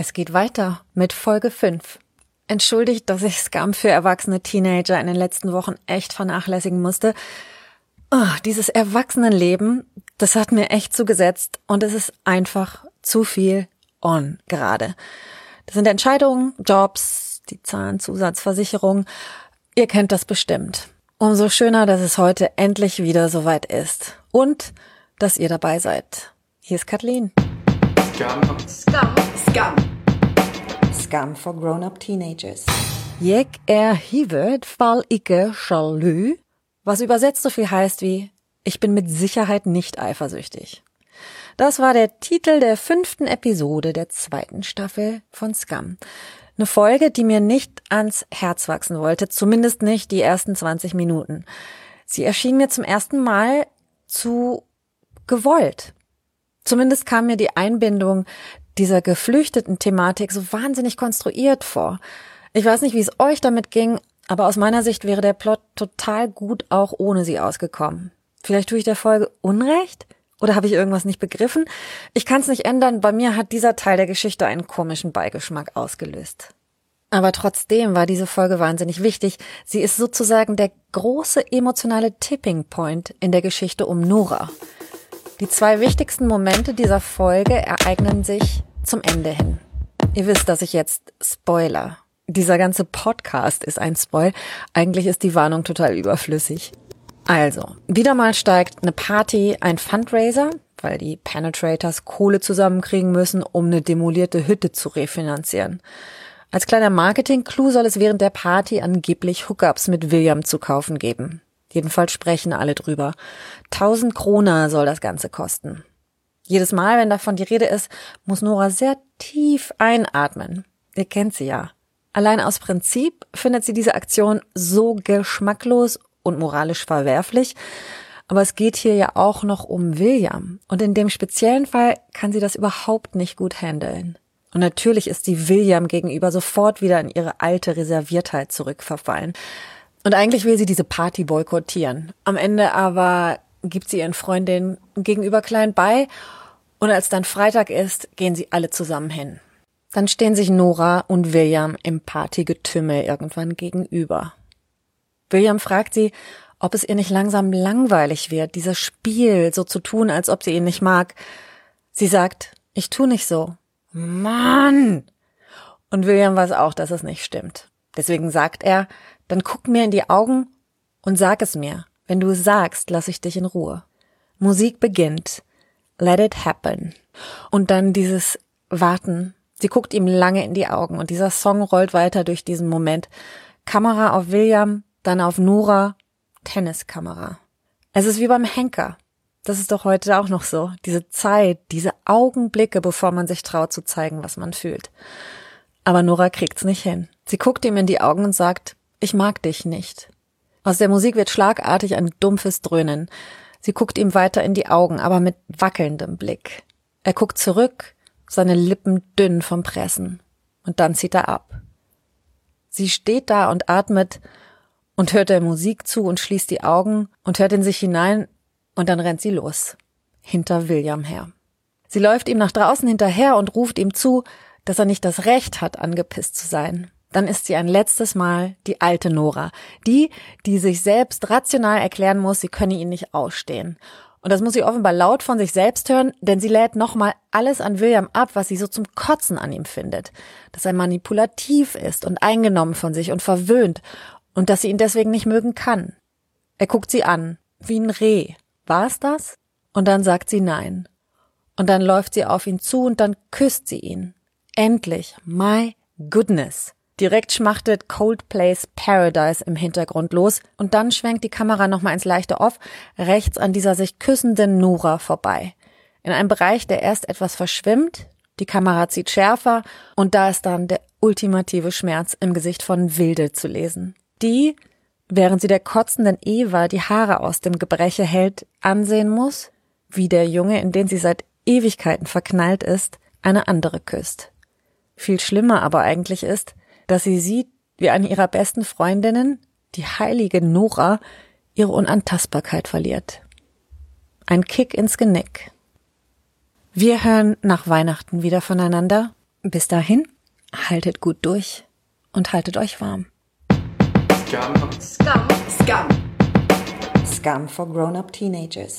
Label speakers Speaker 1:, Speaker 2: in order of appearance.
Speaker 1: Es geht weiter mit Folge 5. Entschuldigt, dass ich Scam für erwachsene Teenager in den letzten Wochen echt vernachlässigen musste. Oh, dieses Erwachsenenleben, das hat mir echt zugesetzt und es ist einfach zu viel on gerade. Das sind Entscheidungen, Jobs, die Zahnzusatzversicherung. Ihr kennt das bestimmt. Umso schöner, dass es heute endlich wieder soweit ist. Und dass ihr dabei seid. Hier ist Kathleen.
Speaker 2: Scam. Scam. Scam.
Speaker 1: Scam for grown-up teenagers. Jeg er hivet fall ikke sjalu, was übersetzt so viel heißt wie ich bin mit Sicherheit nicht eifersüchtig. Das war der Titel der fünften Episode der zweiten Staffel von Scam. Eine Folge, die mir nicht ans Herz wachsen wollte, zumindest nicht die ersten 20 Minuten. Sie erschien mir zum ersten Mal zu gewollt. Zumindest kam mir die Einbindung dieser geflüchteten Thematik so wahnsinnig konstruiert vor. Ich weiß nicht, wie es euch damit ging, aber aus meiner Sicht wäre der Plot total gut auch ohne sie ausgekommen. Vielleicht tue ich der Folge Unrecht? Oder habe ich irgendwas nicht begriffen? Ich kann es nicht ändern, bei mir hat dieser Teil der Geschichte einen komischen Beigeschmack ausgelöst. Aber trotzdem war diese Folge wahnsinnig wichtig. Sie ist sozusagen der große emotionale Tipping Point in der Geschichte um Nora. Die zwei wichtigsten Momente dieser Folge ereignen sich zum Ende hin. Ihr wisst, dass ich jetzt Spoiler. Dieser ganze Podcast ist ein Spoil. Eigentlich ist die Warnung total überflüssig. Also, wieder mal steigt eine Party ein Fundraiser, weil die Penetrators Kohle zusammenkriegen müssen, um eine demolierte Hütte zu refinanzieren. Als kleiner Marketing-Clou soll es während der Party angeblich Hookups mit William zu kaufen geben. Jedenfalls sprechen alle drüber. 1000 Krona soll das Ganze kosten. Jedes Mal, wenn davon die Rede ist, muss Nora sehr tief einatmen. Ihr kennt sie ja. Allein aus Prinzip findet sie diese Aktion so geschmacklos und moralisch verwerflich. Aber es geht hier ja auch noch um William. Und in dem speziellen Fall kann sie das überhaupt nicht gut handeln. Und natürlich ist sie William gegenüber sofort wieder in ihre alte Reserviertheit zurückverfallen. Und eigentlich will sie diese Party boykottieren. Am Ende aber gibt sie ihren Freundinnen gegenüber klein bei und als dann Freitag ist, gehen sie alle zusammen hin. Dann stehen sich Nora und William im Partygetümmel irgendwann gegenüber. William fragt sie, ob es ihr nicht langsam langweilig wird, dieses Spiel so zu tun, als ob sie ihn nicht mag. Sie sagt, ich tu nicht so. Mann! Und William weiß auch, dass es nicht stimmt. Deswegen sagt er, dann guck mir in die Augen und sag es mir. Wenn du es sagst, lass ich dich in Ruhe. Musik beginnt. Let it happen. Und dann dieses Warten. Sie guckt ihm lange in die Augen und dieser Song rollt weiter durch diesen Moment. Kamera auf William, dann auf Nora, Tenniskamera. Es ist wie beim Henker. Das ist doch heute auch noch so. Diese Zeit, diese Augenblicke, bevor man sich traut zu zeigen, was man fühlt. Aber Nora kriegt's nicht hin. Sie guckt ihm in die Augen und sagt, ich mag dich nicht. Aus der Musik wird schlagartig ein dumpfes Dröhnen. Sie guckt ihm weiter in die Augen, aber mit wackelndem Blick. Er guckt zurück, seine Lippen dünn vom Pressen. Und dann zieht er ab. Sie steht da und atmet und hört der Musik zu und schließt die Augen und hört in sich hinein und dann rennt sie los. Hinter William her. Sie läuft ihm nach draußen hinterher und ruft ihm zu, dass er nicht das Recht hat, angepisst zu sein dann ist sie ein letztes Mal die alte Nora. Die, die sich selbst rational erklären muss, sie könne ihn nicht ausstehen. Und das muss sie offenbar laut von sich selbst hören, denn sie lädt nochmal alles an William ab, was sie so zum Kotzen an ihm findet. Dass er manipulativ ist und eingenommen von sich und verwöhnt und dass sie ihn deswegen nicht mögen kann. Er guckt sie an, wie ein Reh. War es das? Und dann sagt sie nein. Und dann läuft sie auf ihn zu und dann küsst sie ihn. Endlich. My goodness. Direkt schmachtet Coldplays Paradise im Hintergrund los und dann schwenkt die Kamera nochmal ins leichte Off, rechts an dieser sich küssenden Nora vorbei. In einem Bereich, der erst etwas verschwimmt, die Kamera zieht schärfer und da ist dann der ultimative Schmerz im Gesicht von Wilde zu lesen. Die, während sie der kotzenden Eva die Haare aus dem Gebreche hält, ansehen muss, wie der Junge, in den sie seit Ewigkeiten verknallt ist, eine andere küsst. Viel schlimmer aber eigentlich ist, dass sie sieht, wie eine ihrer besten Freundinnen, die heilige Nora, ihre Unantastbarkeit verliert. Ein Kick ins Genick. Wir hören nach Weihnachten wieder voneinander Bis dahin, haltet gut durch und haltet euch warm.
Speaker 2: Scum. Scum. Scum.
Speaker 1: Scum for grown-up teenagers.